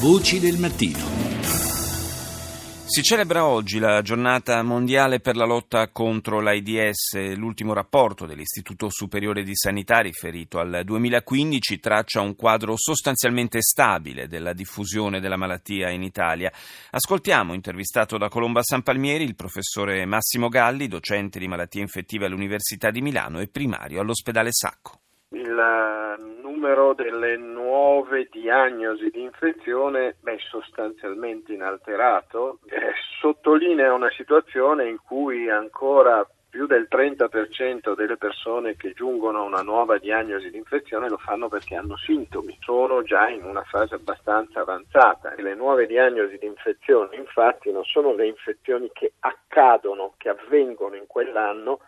Voci del mattino. Si celebra oggi la giornata mondiale per la lotta contro l'AIDS. L'ultimo rapporto dell'Istituto Superiore di Sanità riferito al 2015 traccia un quadro sostanzialmente stabile della diffusione della malattia in Italia. Ascoltiamo, intervistato da Colomba San Palmieri, il professore Massimo Galli, docente di malattie infettive all'Università di Milano e primario all'ospedale Sacco. Il numero delle nuove diagnosi di infezione è sostanzialmente inalterato, eh, sottolinea una situazione in cui ancora più del 30% delle persone che giungono a una nuova diagnosi di infezione lo fanno perché hanno sintomi, sono già in una fase abbastanza avanzata. Le nuove diagnosi di infezione infatti non sono le infezioni che accadono, che avvengono in quell'anno,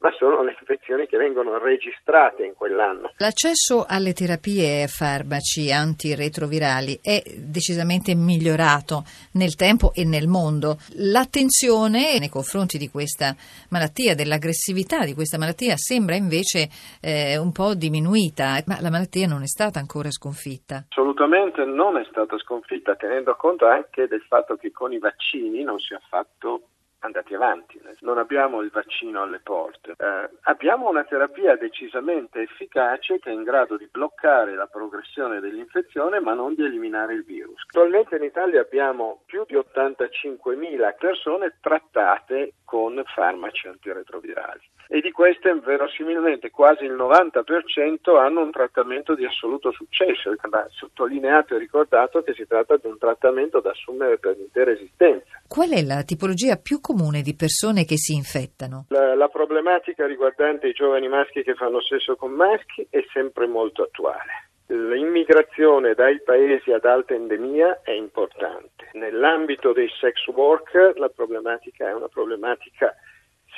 ma sono le infezioni che vengono registrate in quell'anno. L'accesso alle terapie e farmaci antiretrovirali è decisamente migliorato nel tempo e nel mondo. L'attenzione nei confronti di questa malattia, dell'aggressività di questa malattia, sembra invece eh, un po' diminuita, ma la malattia non è stata ancora sconfitta. Assolutamente non è stata sconfitta, tenendo conto anche del fatto che con i vaccini non si è fatto andati avanti, non abbiamo il vaccino alle porte, eh, abbiamo una terapia decisamente efficace che è in grado di bloccare la progressione dell'infezione ma non di eliminare il virus. Attualmente in Italia abbiamo più di 85.000 persone trattate con farmaci antiretrovirali e di queste verosimilmente quasi il 90% hanno un trattamento di assoluto successo, va sottolineato e ricordato che si tratta di un trattamento da assumere per l'intera esistenza. Qual è la tipologia più comune di persone che si infettano? La, la problematica riguardante i giovani maschi che fanno sesso con maschi è sempre molto attuale. L'immigrazione dai paesi ad alta endemia è importante. Nell'ambito dei sex worker la problematica è una problematica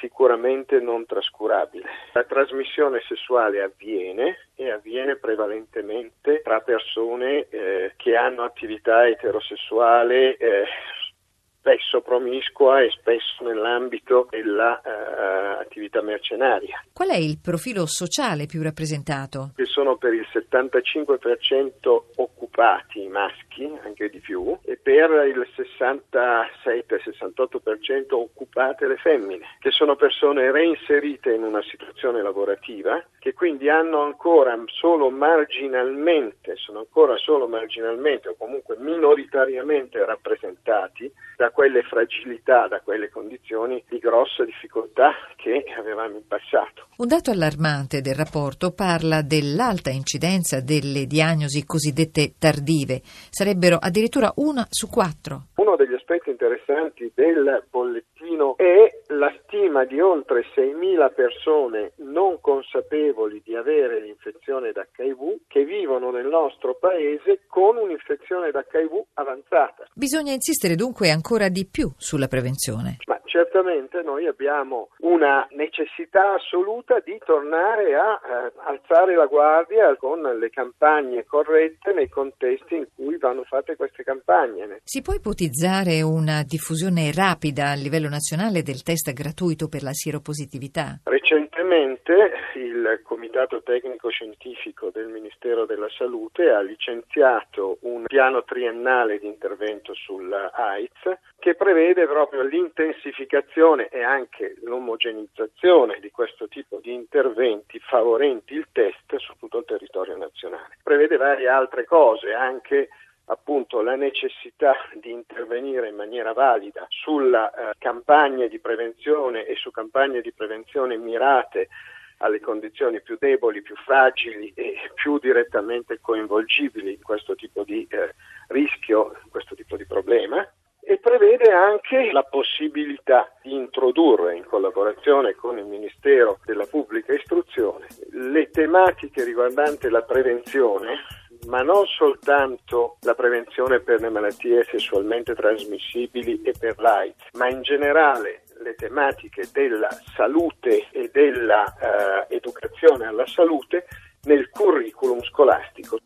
sicuramente non trascurabile. La trasmissione sessuale avviene e avviene prevalentemente tra persone eh, che hanno attività eterosessuale eh, spesso promiscua e spesso nell'ambito dell'attività eh, uh, mercenaria. Qual è il profilo sociale più rappresentato? Sono per il 75% occupati maschi, anche di più, e per il 67-68% occupate le femmine, che sono persone reinserite in una situazione lavorativa, che quindi hanno ancora solo marginalmente, sono ancora solo marginalmente o comunque minoritariamente rappresentati da quelle fragilità, da quelle condizioni di grossa difficoltà che avevamo in passato. Un dato allarmante del rapporto parla dell'alta incidenza delle diagnosi cosiddette tardive, sarebbero addirittura una su quattro. Uno degli aspetti interessanti del bollettino è la stima di oltre 6.000 persone non consapevoli di avere l'infezione d'HIV che vivono nel nostro paese con un'infezione d'HIV avanzata. Bisogna insistere dunque ancora di più sulla prevenzione. Ma certamente noi abbiamo una necessità assoluta di tornare a eh, alzare la guardia con le campagne corrette nei contesti in cui vanno fatte queste campagne. Si può ipotizzare una diffusione rapida a livello nazionale del test gratuito per la sieropositività? Recentemente il Comitato Tecnico Scientifico del Ministero della Salute ha licenziato un piano triennale di intervento sulla AIDS che prevede proprio l'intensificazione e anche l'omogenizzazione di questo tipo di interventi favorenti il test su tutto il territorio nazionale. Prevede varie altre cose, anche appunto la necessità di intervenire in maniera valida sulla eh, campagne di prevenzione e su campagne di prevenzione mirate alle condizioni più deboli, più fragili e più direttamente coinvolgibili in questo tipo di eh, rischio, in questo tipo di problema e prevede anche la possibilità di introdurre in collaborazione con il Ministero della Pubblica Istruzione le tematiche riguardanti la prevenzione ma non soltanto la prevenzione per le malattie sessualmente trasmissibili e per l'AIDS, ma in generale le tematiche della salute e dell'educazione eh, alla salute nel curriculum scolastico.